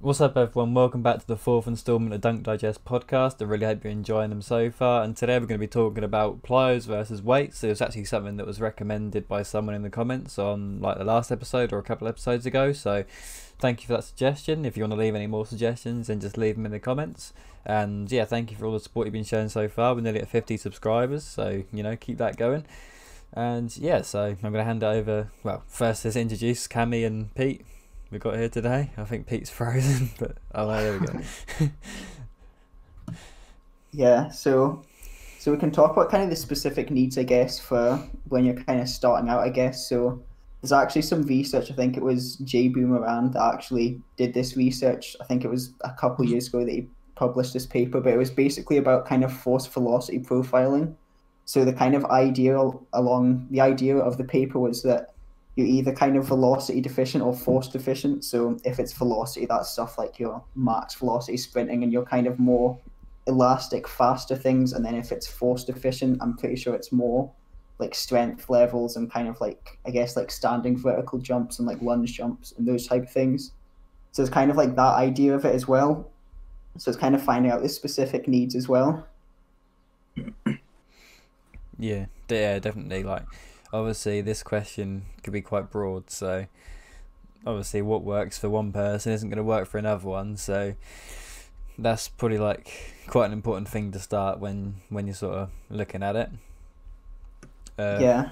What's up, everyone? Welcome back to the fourth instalment of Dunk Digest podcast. I really hope you're enjoying them so far. And today we're going to be talking about plyos versus weights. It was actually something that was recommended by someone in the comments on like the last episode or a couple episodes ago. So thank you for that suggestion. If you want to leave any more suggestions, then just leave them in the comments. And yeah, thank you for all the support you've been showing so far. We're nearly at 50 subscribers, so you know, keep that going. And yeah, so I'm going to hand it over. Well, first let's introduce Cammy and Pete we got here today. I think Pete's frozen, but oh, there we go. yeah, so so we can talk about kind of the specific needs, I guess, for when you're kind of starting out, I guess. So there's actually some research. I think it was JB Morin that actually did this research. I think it was a couple of years ago that he published this paper, but it was basically about kind of force velocity profiling. So the kind of idea along the idea of the paper was that you're either kind of velocity deficient or force deficient. So if it's velocity, that's stuff like your max velocity sprinting and you're kind of more elastic, faster things. And then if it's force deficient, I'm pretty sure it's more like strength levels and kind of like I guess like standing vertical jumps and like lunge jumps and those type of things. So it's kind of like that idea of it as well. So it's kind of finding out the specific needs as well. Yeah, yeah, definitely. Like obviously this question could be quite broad so obviously what works for one person isn't going to work for another one so that's probably like quite an important thing to start when when you're sort of looking at it. Uh, yeah.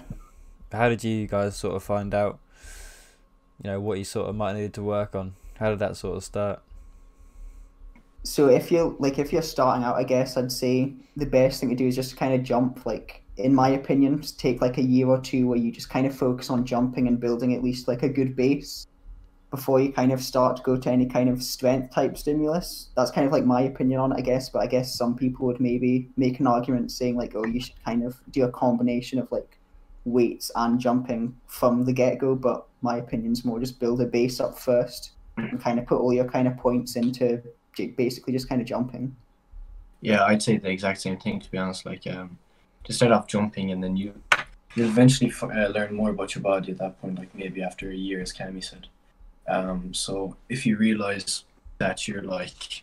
how did you guys sort of find out you know what you sort of might need to work on? How did that sort of start? So if you're like if you're starting out i guess i'd say the best thing to do is just kind of jump like in my opinion, take like a year or two where you just kind of focus on jumping and building at least like a good base before you kind of start to go to any kind of strength type stimulus. That's kind of like my opinion on it, I guess. But I guess some people would maybe make an argument saying like, oh, you should kind of do a combination of like weights and jumping from the get go. But my opinion is more just build a base up first and kind of put all your kind of points into basically just kind of jumping. Yeah, I'd say the exact same thing to be honest. Like, um, to start off jumping, and then you you'll eventually uh, learn more about your body at that point. Like maybe after a year, as Cammy said. Um, so if you realize that you're like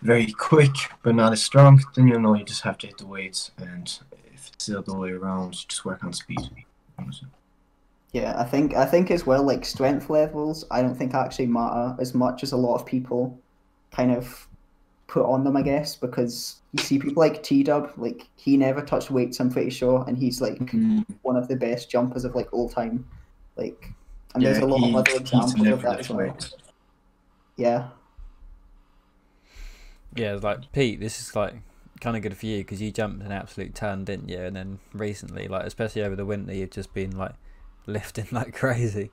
very quick but not as strong, then you know you just have to hit the weights, and if it's the other way around, just work on speed. Yeah, I think I think as well like strength levels. I don't think actually matter as much as a lot of people kind of put on them, I guess, because you see people like T Dub, like he never touched weights, I'm pretty sure, and he's like mm. one of the best jumpers of like all time. Like, and yeah, there's a lot he, of other examples of that as well. Yeah. Yeah, like Pete, this is like kind of good for you because you jumped an absolute ton, didn't you? And then recently, like especially over the winter, you've just been like lifting like crazy.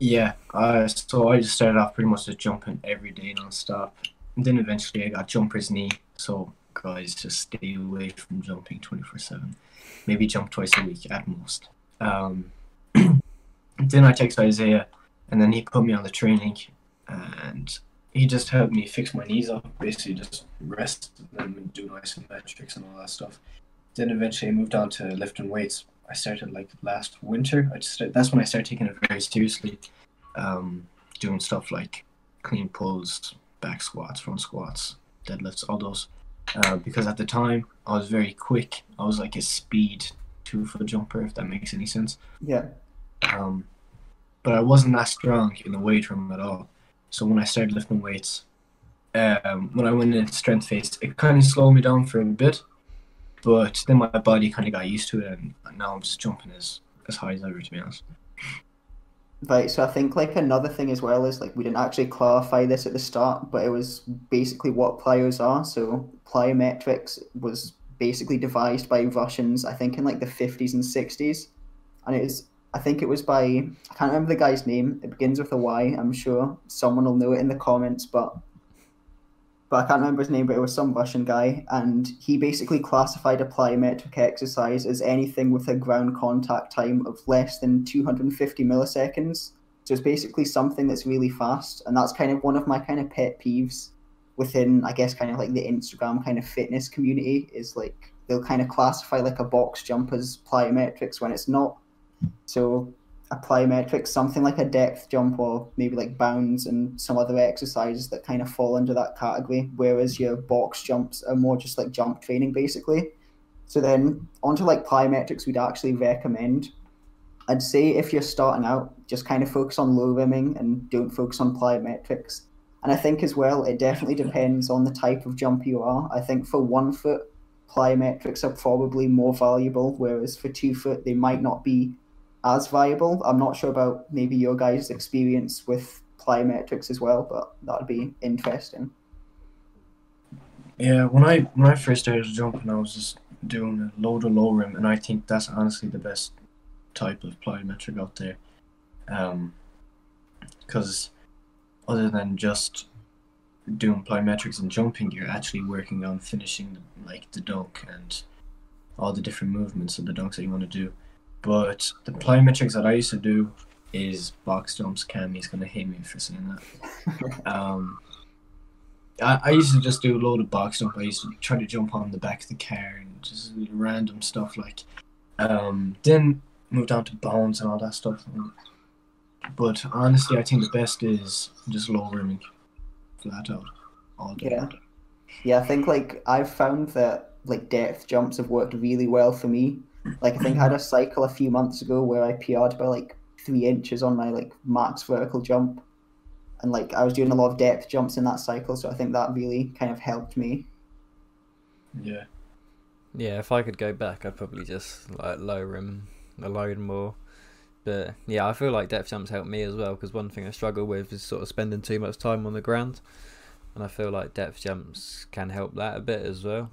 Yeah, uh, so I just started off pretty much just jumping every day non-stop. And then eventually I got jumper's knee. So guys, just stay away from jumping 24 7. Maybe jump twice a week at most. Um, then I text Isaiah, and then he put me on the training, and he just helped me fix my knees up. Basically, just rest them and do isometrics and all that stuff. Then eventually I moved on to lifting weights. I started like last winter. I just started, that's when I started taking it very seriously, um, doing stuff like clean pulls, back squats, front squats, deadlifts, all those. Uh, because at the time I was very quick. I was like a speed two foot jumper, if that makes any sense. Yeah. Um, but I wasn't that strong in the weight room at all. So when I started lifting weights, um, when I went into strength phase, it kind of slowed me down for a bit. But then my body kind of got used to it, and now I'm just jumping as as high as ever, to be honest. Right, so I think like another thing as well is like we didn't actually clarify this at the start, but it was basically what plyos are. So plyometrics was basically devised by Russians, I think in like the fifties and sixties, and it is I think it was by I can't remember the guy's name. It begins with a Y. I'm sure someone will know it in the comments, but but I can't remember his name, but it was some Russian guy, and he basically classified a plyometric exercise as anything with a ground contact time of less than 250 milliseconds. So it's basically something that's really fast, and that's kind of one of my kind of pet peeves within, I guess, kind of like the Instagram kind of fitness community is like they'll kind of classify like a box jump as plyometrics when it's not. So a plyometric, something like a depth jump or maybe like bounds and some other exercises that kind of fall under that category, whereas your box jumps are more just like jump training basically. So then onto like plyometrics, we'd actually recommend. I'd say if you're starting out, just kind of focus on low rimming and don't focus on plyometrics. And I think as well, it definitely depends on the type of jump you are. I think for one foot, plyometrics are probably more valuable, whereas for two foot, they might not be as viable. I'm not sure about maybe your guys' experience with plyometrics as well, but that'd be interesting. Yeah, when I when I first started jumping, I was just doing a load of low rim, and I think that's honestly the best type of plyometric out there. Um, because other than just doing plyometrics and jumping, you're actually working on finishing the, like the dunk and all the different movements of the dunks that you want to do. But the plyometrics that I used to do is box jumps. Cammy's gonna hate me for saying that. um, I, I used to just do a load of box jump. I used to try to jump on the back of the car and just random stuff like. Um, then moved on to bounds and all that stuff. But honestly, I think the best is just low rimming, flat out, all day. Yeah. Yeah, I think like I've found that like depth jumps have worked really well for me. Like I think I had a cycle a few months ago where I PR'd by like three inches on my like max vertical jump. And like I was doing a lot of depth jumps in that cycle, so I think that really kind of helped me. Yeah. Yeah, if I could go back, I'd probably just like lower rim a load more. But yeah, I feel like depth jumps help me as well because one thing I struggle with is sort of spending too much time on the ground, and I feel like depth jumps can help that a bit as well.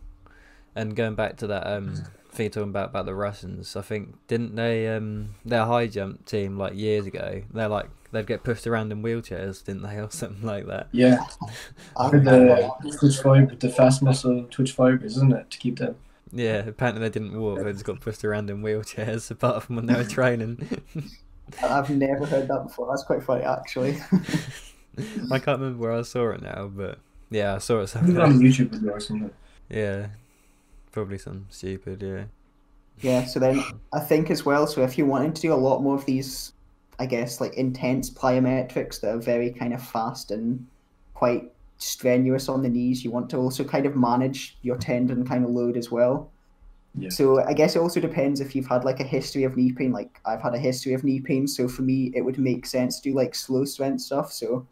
And going back to that um, thing talking about about the Russians, I think didn't they um, their high jump team like years ago? They're like they'd get pushed around in wheelchairs, didn't they, or something like that? Yeah. With the twitch fiber, the fast muscle twitch fibers, isn't it, to keep them? Yeah, apparently they didn't walk; they just got pushed around in wheelchairs. Apart from when they were training. I've never heard that before. That's quite funny, actually. I can't remember where I saw it now, but yeah, I saw it It's somewhere. on YouTube video or something. Yeah, probably some stupid. Yeah. Yeah, so then I think as well, so if you're wanting to do a lot more of these, I guess, like intense plyometrics that are very kind of fast and quite strenuous on the knees, you want to also kind of manage your tendon kind of load as well. Yeah. So I guess it also depends if you've had like a history of knee pain. Like I've had a history of knee pain, so for me it would make sense to do like slow strength stuff. So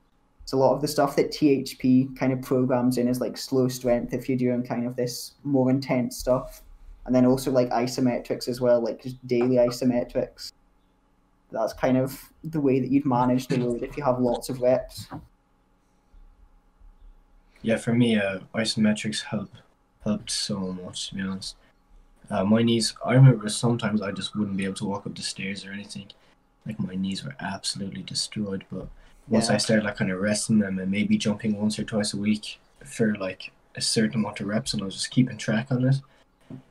it's a lot of the stuff that THP kind of programs in is like slow strength if you're doing kind of this more intense stuff. And then also like isometrics as well, like just daily isometrics. That's kind of the way that you'd manage the load if you have lots of reps. Yeah, for me, uh, isometrics help helped so much. To be honest, uh, my knees. I remember sometimes I just wouldn't be able to walk up the stairs or anything. Like my knees were absolutely destroyed. But once Yeah. I started like kind of resting them and maybe jumping once or twice a week for like a certain amount of reps, and I was just keeping track on it,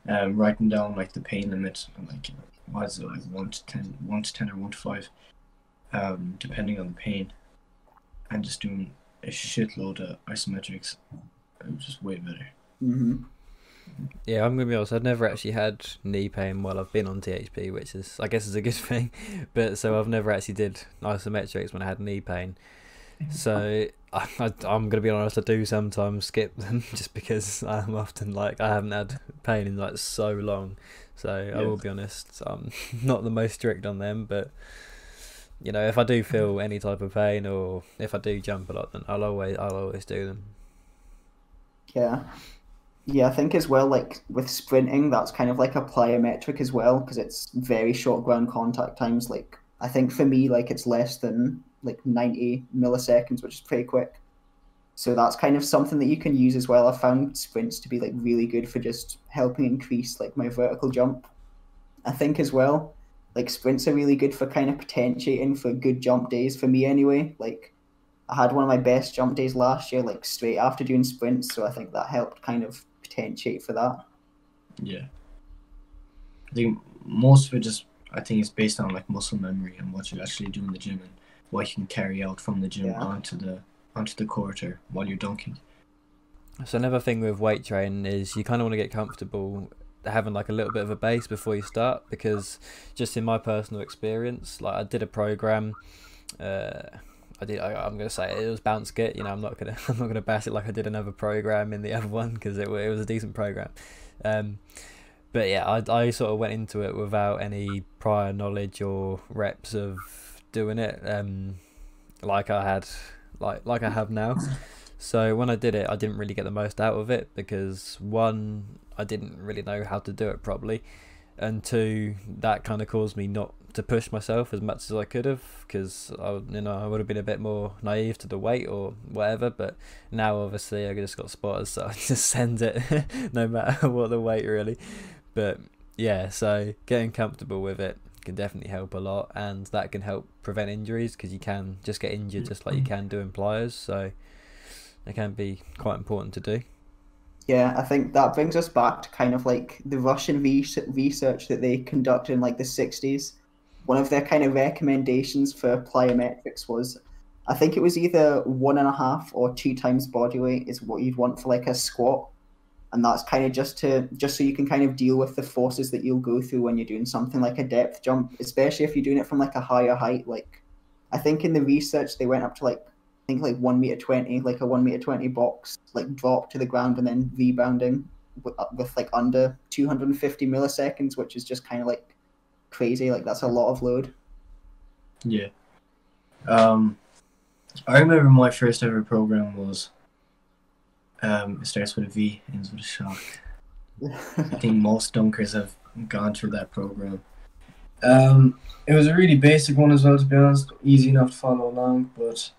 um, writing down like the pain limit, and, like what is it like one to ten, one to ten or one to five, um, depending on the pain, and just doing a shitload of isometrics. It was just way better. hmm Yeah, I'm gonna be honest. I've never actually had knee pain while I've been on THP, which is, I guess, is a good thing. But so I've never actually did isometrics when I had knee pain. So I, I, I'm gonna be honest. I do sometimes skip them just because I'm often like I haven't had pain in like so long. So I will be honest. I'm not the most strict on them, but you know, if I do feel mm-hmm. any type of pain or if I do jump a lot, then I'll always I'll always do them. Yeah. Yeah, I think as well, like with sprinting, that's kind of like a plyometric as well, because it's very short ground contact times. Like, I think for me, like it's less than like 90 milliseconds, which is pretty quick. So that's kind of something that you can use as well. I found sprints to be like really good for just helping increase like my vertical jump. I think as well, like sprints are really good for kind of potentiating for good jump days for me anyway. Like I had one of my best jump days last year, like straight after doing sprints. So I think that helped kind of potentiate for that. Yeah. I think most of it just I think it's based on like muscle memory and what you actually do in the gym and what you can carry out from the gym Yeah. onto the onto the court or while you're dunking. So another thing with weight training is you kind of want to get comfortable having like a little bit of a base before you start because just in my personal experience, like I did a program. Uh, I did. I, am gonna say it, it was bounce get. You know, I'm not gonna. I'm not gonna bash it like I did another program in the other one because it, it was a decent program. Um, but yeah, I, I sort of went into it without any prior knowledge or reps of doing it. Um, like I had, like like I have now. So when I did it, I didn't really get the most out of it because one, I didn't really know how to do it properly, and two, that kind of caused me not to push myself as much as I could have because I, you know, I would have been a bit more naive to the weight or whatever. But now, obviously, I just got spotters, so I just send it no matter what the weight really. But yeah, so getting comfortable with it can definitely help a lot, and that can help prevent injuries because you can just get injured mm. just like you can do in plyos. So it can be quite important to do. Yeah, I think that brings us back to kind of like the Russian re- research that they conducted in like the 60s one of their kind of recommendations for plyometrics was I think it was either one and a half or two times body weight is what you'd want for like a squat. And that's kind of just to just so you can kind of deal with the forces that you'll go through when you're doing something like a depth jump, especially if you're doing it from like a higher height. Like I think in the research they went up to like think like one meter twenty, like a one meter twenty box, like drop to the ground and then rebounding with, with like under two hundred and fifty milliseconds, which is just kind of like crazy. Like that's a lot of load. Yeah. Um, I remember my first ever program was. Um, it starts with a V, ends with a shock. I think most dunkers have gone through that program. Um, it was a really basic one as well, to be honest. Easy enough to follow along, but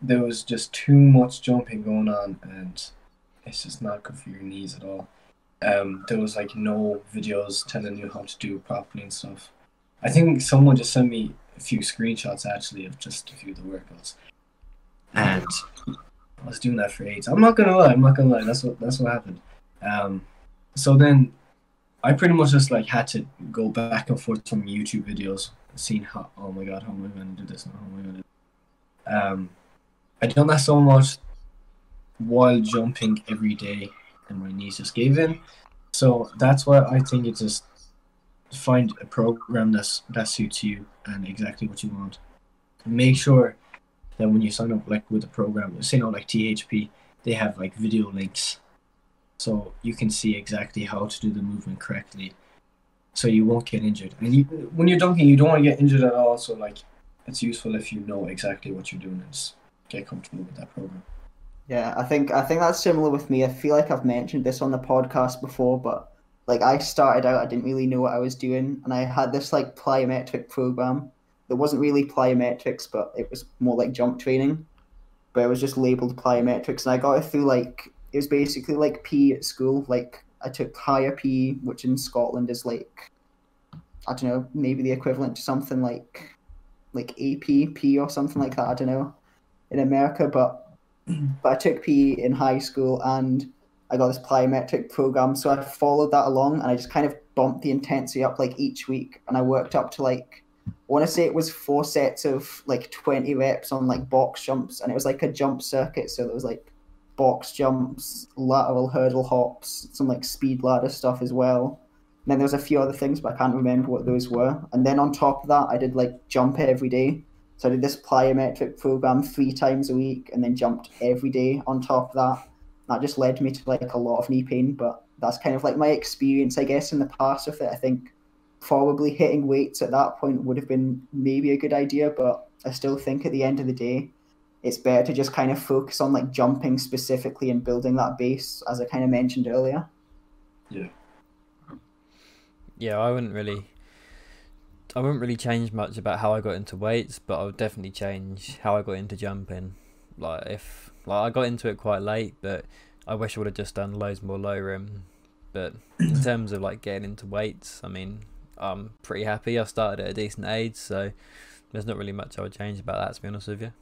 there was just too much jumping going on, and it's just not good for your knees at all um, there was like no videos telling you how to do it properly and stuff. I think someone just sent me a few screenshots actually of just a few of the workouts, and I was doing that for eight. I'm not gonna lie. I'm not gonna lie. That's what that's what happened. Um, so then I pretty much just like had to go back and forth from YouTube videos, seeing how oh my god, how am I gonna do this? And How am I gonna? Do um, I done that so much while jumping every day and my knees just gave in. So that's why I think it's just find a program that's that suits you and exactly what you want. Make sure that when you sign up like with a program, say not like THP, they have like video links, so you can see exactly how to do the movement correctly, so you won't get injured. And you, when you're dunking, you don't want to get injured at all. So like, it's useful if you know exactly what you're doing just get comfortable with that program. Yeah, I think I think that's similar with me. I feel like I've mentioned this on the podcast before, but like I started out, I didn't really know what I was doing, and I had this like plyometric program that wasn't really plyometrics, but it was more like jump training. But it was just labeled plyometrics, and I got it through like it was basically like P at school. Like I took higher P, which in Scotland is like I don't know, maybe the equivalent to something like like AP P or something like that. I don't know in America, but but I took PE in high school and I got this plyometric program. So I followed that along and I just kind of bumped the intensity up like each week. And I worked up to like, I want to say it was four sets of like 20 reps on like box jumps. And it was like a jump circuit. So there was like box jumps, lateral hurdle hops, some like speed ladder stuff as well. And then there was a few other things, but I can't remember what those were. And then on top of that, I did like jump every day. So I did this plyometric program three times a week and then jumped every day on top of that. That just led me to like a lot of knee pain, but that's kind of like my experience, I guess, in the past with it. I think probably hitting weights at that point would have been maybe a good idea, but I still think at the end of the day, it's better to just kind of focus on like jumping specifically and building that base, as I kind of mentioned earlier. Yeah. Yeah, I wouldn't really I wouldn't really change much about how I got into weights, but I would definitely change how I got into jumping. Like if like I got into it quite late, but I wish I would have just done loads more low rim. But in terms of like getting into weights, I mean, I'm pretty happy. I started at a decent age, so there's not really much I would change about that. To be honest with you.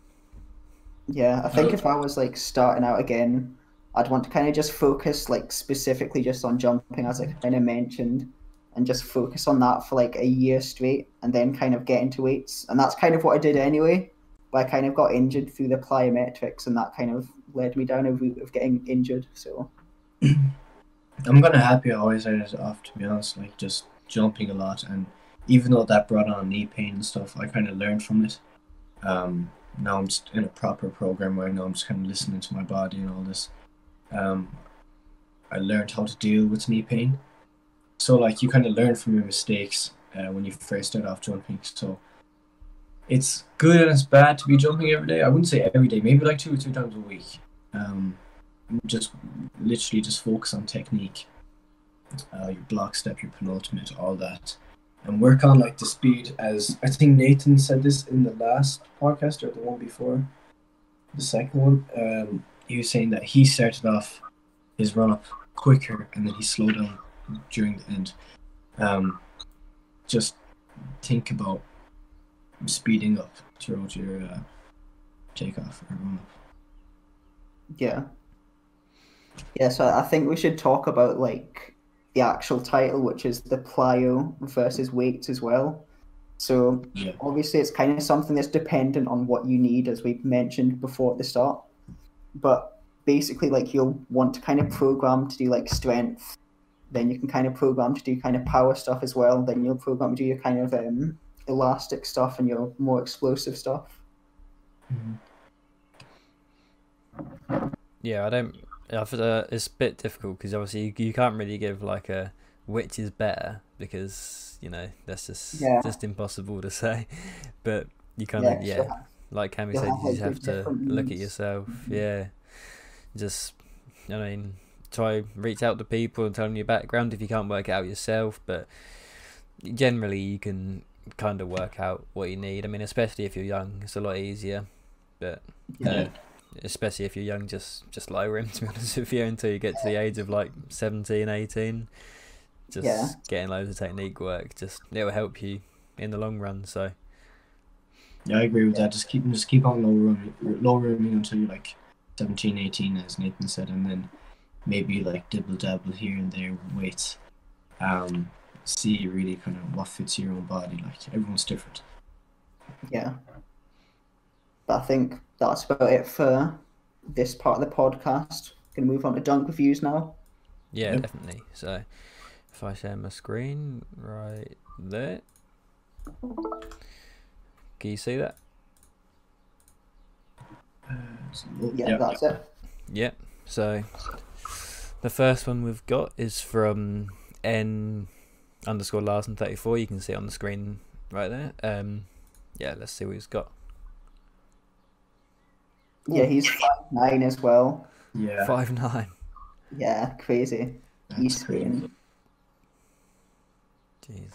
Yeah, I think if I was like starting out again, I'd want to kind of just focus like specifically just on jumping, as I kind of mentioned and just focus on that for like a year straight and then kind of get into weights. And that's kind of what I did anyway. But I kind of got injured through the plyometrics and that kind of led me down a route of getting injured. So I'm gonna happy I always started off to be honest, like just jumping a lot and even though that brought on knee pain and stuff, I kinda learned from it. Um now I'm just in a proper program where I know I'm just kinda listening to my body and all this. Um I learned how to deal with knee pain. So like you kinda learn from your mistakes uh, when you first start off jumping. So it's good and it's bad to be jumping every day. I wouldn't say every day, maybe like two or three times a week. Um, just literally just focus on technique, uh, your block step, your penultimate, all that, and work on like the speed. As I think Nathan said this in the last podcast or the one before, the second one. Um, he was saying that he started off his run up quicker and then he slowed down during the end. Um, just think about speeding up throughout your uh, takeoff or run up. Yeah. Yeah, so I think we should talk about like the actual title, which is the plyo versus weights as well. So Yeah. obviously it's kind of something that's dependent on what you need, as we mentioned before at the start. But basically, like you'll want to kind of program to do like strength, then you can kind of program to do kind of power stuff as well. Then you'll program to do your kind of um, elastic stuff and your more explosive stuff. Yeah, I don't. Uh, it's a bit difficult because obviously you, you can't really give like a which is better because you know that's just Yeah. just impossible to say. But you kind of yeah, sure. like Cammy said, you just have to look at yourself. Mhm. Yeah, just I mean, try reach out to people and tell them your background if you can't work it out yourself. But generally, you can kind of work out what you need. I mean, especially if you're young, it's a lot easier. But Yeah. uh, especially if you're young, just just lower him to be honest with you until you get to the age of like 17, 18. Just Yeah. getting loads of technique work, just it will help you in the long run. So Yeah, I agree with that. Just keep just keep on low rooming, low rooming until you're like 17, 18, as Nathan said, and then maybe like dibble dabble here and there with weights. Um, see really kind of what fits your own body. Like everyone's different. Yeah. But I think that's about it for this part of the podcast. Gonna move on to dunk reviews now. yeah, Yep. definitely. So if I share my screen right there, can you see that? Uh, so, Yeah, that's it. Yep. So the first one we've got is from N underscore Larson thirty four. You can see it on the screen right there. Um, yeah, let's see what he's got. Yeah, he's five nine as well. yeah, Five nine. Yeah, crazy. that's He's crazy. crazy.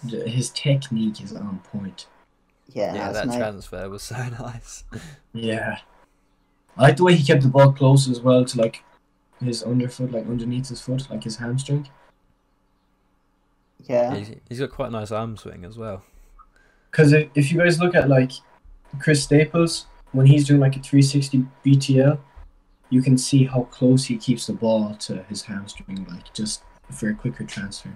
Jeez. His technique is on point. Yeah, Yeah, that nice. transfer was so nice. Yeah, I like the way he kept the ball close as well to like his underfoot, like underneath his foot, like his hamstring. Yeah, he's, he's got quite a nice arm swing as well. Because if you guys look at like Chris Staples when he's doing like a 360 BTL, you can see how close he keeps the ball to his hamstring, like just for a quicker transfer.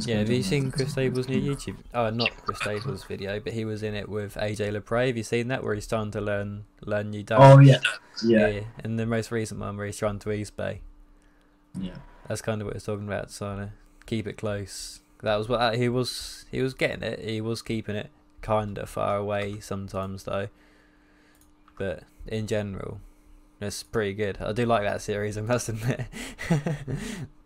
Yeah, have you seen. Chris Staples' new YouTube? Oh, not Chris Staples' video, but he was in it with AJ Lepre. Have you seen that where he's starting to learn learn new dance? Oh yeah, yeah, And the most recent one where he's trying to East Bay. yeah. That's kind of what he's talking about. Trying to keep it close. That was what uh, he was. He was getting it. He was keeping it kind of far away sometimes though. But in general, it's pretty good. I do like that series. I must admit.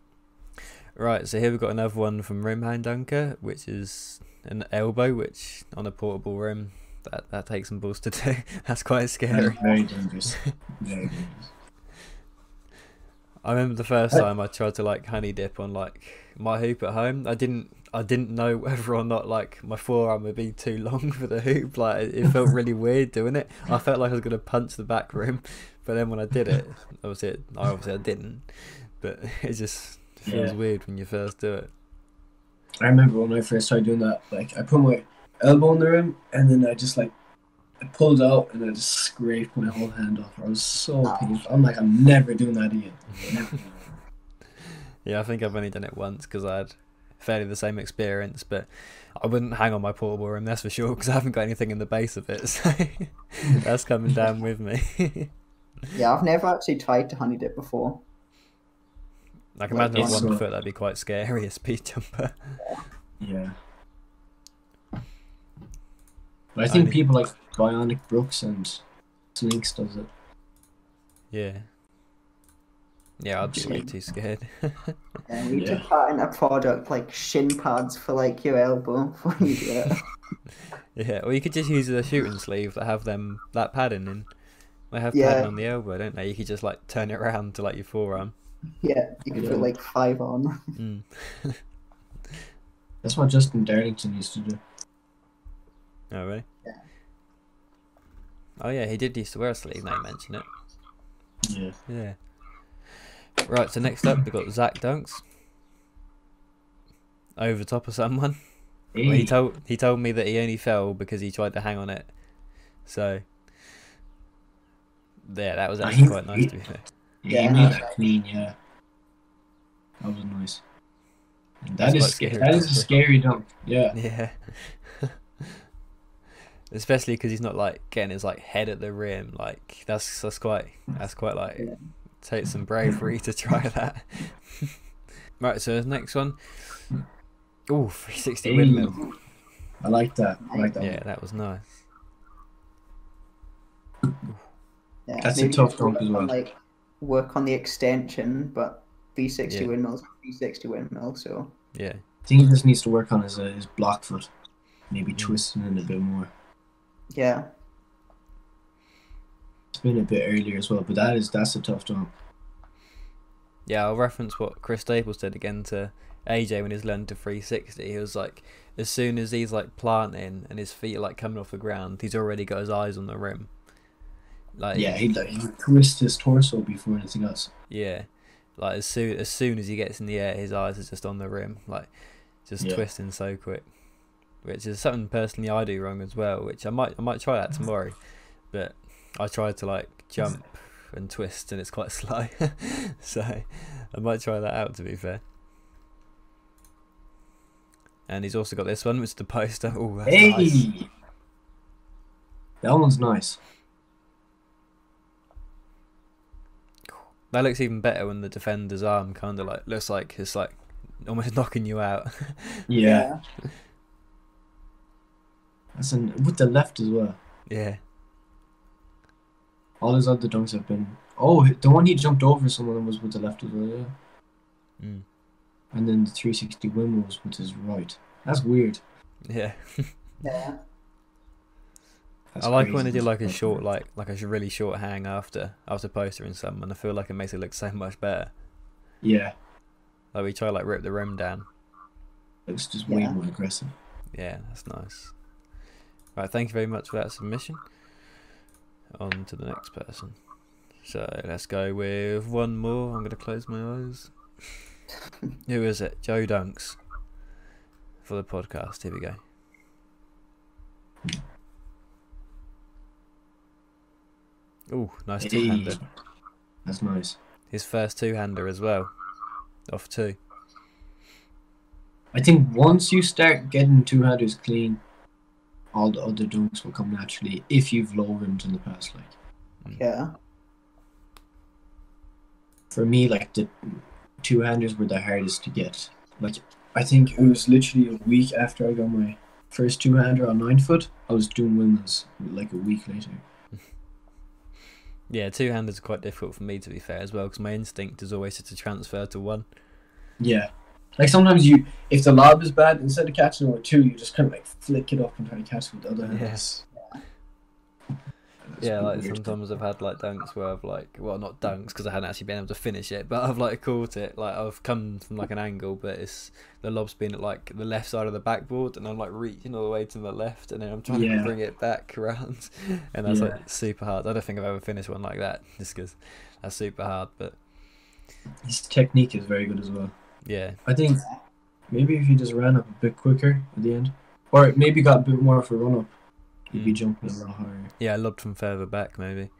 right. So here we've got another one from Rimhand Dunker, which is an elbow, which on a portable rim. That, that takes some balls to do. That's quite scary. Very dangerous. Very dangerous. I remember the first time I tried to like honey dip on like my hoop at home. I didn't I didn't know whether or not like my forearm would be too long for the hoop. Like it, it felt really weird doing it. I felt like I was gonna punch the back rim, but then when I did it, obviously it, I obviously I didn't. But it just feels Yeah. weird when you first do it. I remember when I first started doing that. Like I put my elbow in the rim, and then I just like I pulled out, and I just scraped my whole hand off. I was so Ouch. painful. I'm like, I'm never doing that again. Yeah, I think I've only done it once because I had fairly the same experience, but I wouldn't hang on my portable rim, that's for sure, because I haven't got anything in the base of it. So that's coming down with me. yeah. I've never actually tried to honey dip before. I can Like imagine on one so- foot that'd be quite scary, a speed jumper. Yeah. But I think Only- people like Bionic Brooks and Slinks does it. Yeah. Yeah, I'd be way too scared. And we Yeah. took that in a product like shin pads for like your elbow before you do it. yeah, or you could just use a shooting sleeve that have them that padding in. They have Yeah. padding on the elbow, don't they? You could just like turn it around to like your forearm. yeah, you could Yeah. put like five on. Mm. That's what Justin Darlington used to do. Oh really? Yeah. Oh yeah, he did used to wear a sleeve. Now you mention it. Yeah. Yeah. Right. So next up, we got Zach Dunks. Over top of someone. Well, he told he told me that he only fell because he tried to hang on it. So. Yeah, that was actually quite nice to be fair. Yeah, Yeah. he made that clean, yeah. That was nice. And That's that is quite scary. scary, That is a scary dunk. Yeah. Yeah. Especially because he's not like getting his like head at the rim. Like that's that's quite that's quite like Yeah. takes some bravery to try that. right. So next one. Oh, 360 Hey. windmill. I like that. I like that. Yeah, one. that was nice. Yeah, That's a tough just dunk as well. Like work on the extension, but 360 Yeah. windmills, V60 windmill. So Yeah. I think he just needs to work on his uh, his block foot. Maybe Mm. twisting it a bit more. yeah, It's been a bit earlier as well, but that is that's a tough dunk. Yeah, I'll reference what Chris Staples said again to AJ when he's learned to 360. He was like, as soon as he's like planting and his feet are like coming off the ground, he's already got his eyes on the rim. Like Yeah, he like he twists his torso before anything else. Yeah, like as soon as soon as he gets in the air, his eyes are just on the rim, like just Yeah. twisting so quick. Which is something personally I do wrong as well. Which I might I might try that tomorrow, but I tried to like jump and twist and it's quite slow, so I might try that out to be fair. And he's also got this one, which is the poster. Oh, that's Hey, nice. that one's nice. That looks even better when the defender's arm kind of like looks like it's like almost knocking you out. Yeah, that's an with the left as well. yeah. All his other dunks have been. Oh, the one he jumped over someone was with the left as well. Yeah, Mm. and then the 360 win was with his right. That's weird. Yeah. yeah, That's I like crazy. when they do like a short, like like a really short hang after after postering and I feel like it makes it look so much better. Yeah, Like we try like rip the rim down. it's just way Yeah. more aggressive. Yeah, that's nice. Right, thank you very much for that submission. On to the next person. So let's go with one more. I'm gonna close my eyes. Who is it? Joe Dunks. For the podcast. Here we go. Ooh, nice two-hander. that's nice. His first two hander as well. Off two. I think once you start getting two-handers clean, all the other dunks will come naturally if you've low rimmed in the past. Like mm. yeah, for me, like the two handers were the hardest to get. Like I think it was literally a week after I got my first two hander on nine foot. I was doing women's like a week later. Yeah, two handers are quite difficult for me to be fair as well because my instinct is always to transfer to one. Yeah. Like sometimes you, if the lob is bad, instead of catching it with two, you just kind of like flick it up and try to catch it with the other hand. Yes. Yeah, like sometimes I've had like dunks where I've like, well, not dunks because I hadn't actually been able to finish it, but I've like caught it. Like I've come from like an angle, but it's the lob's been at like the left side of the backboard, and I'm like reaching all the way to the left, and then I'm trying Yeah. to bring it back around, and that's Yeah. like super hard. I don't think I've ever finished one like that, just because that's super hard. But His technique is very good as well. yeah, I think maybe if he just ran up a bit quicker at the end, or maybe got a bit more of a run up, he'd be Mm. jumping a lot higher. yeah, I lobbed from further back maybe.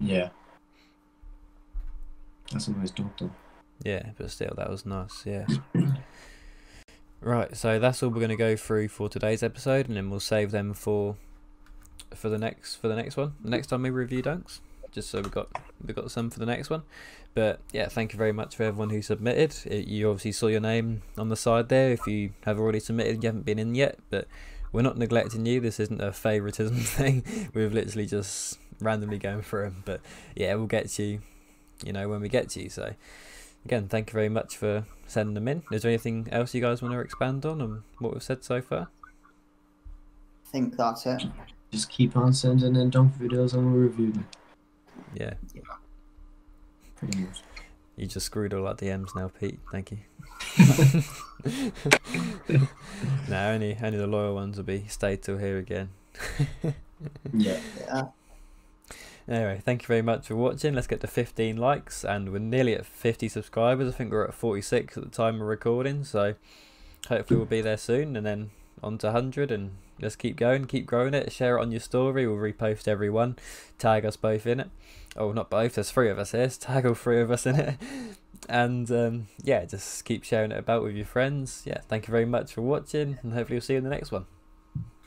Yeah. That's a nice dunk though. Yeah, but still, that was nice. Yeah. right, so that's all we're going to go through for today's episode, and then we'll save them for for the next for the next one. The next time we review dunks. just so we got we got some for the next one. But yeah, thank you very much for everyone who submitted. It, you obviously saw your name on the side there. If you have already submitted, you haven't been in yet, but we're not neglecting you. This isn't a favoritism thing. We've literally just randomly going through them. But yeah, we'll get to you, you know, when we get to you. So again, thank you very much for sending them in. Is there anything else you guys want to expand on on what we've said so far? I think that's it. Just keep on sending in dunk videos and we'll review them. Yeah. Yeah, Pretty much. You just screwed all our DMs now, Pete. Thank you. no, only only the loyal ones will be stay till here again. Yeah. Yeah. Anyway, thank you very much for watching. Let's get to 15 likes, and we're nearly at 50 subscribers. I think we're at 46 at the time of recording, so hopefully we'll be there soon, and then on to 100, and let's keep going, keep growing it. Share it on your story. We'll repost everyone. Tag us both in it. Oh, not both. There's three of us here. So tag all three of us in it. And um, yeah, just keep sharing it about with your friends. Yeah, thank you very much for watching, and hopefully we'll see you in the next one.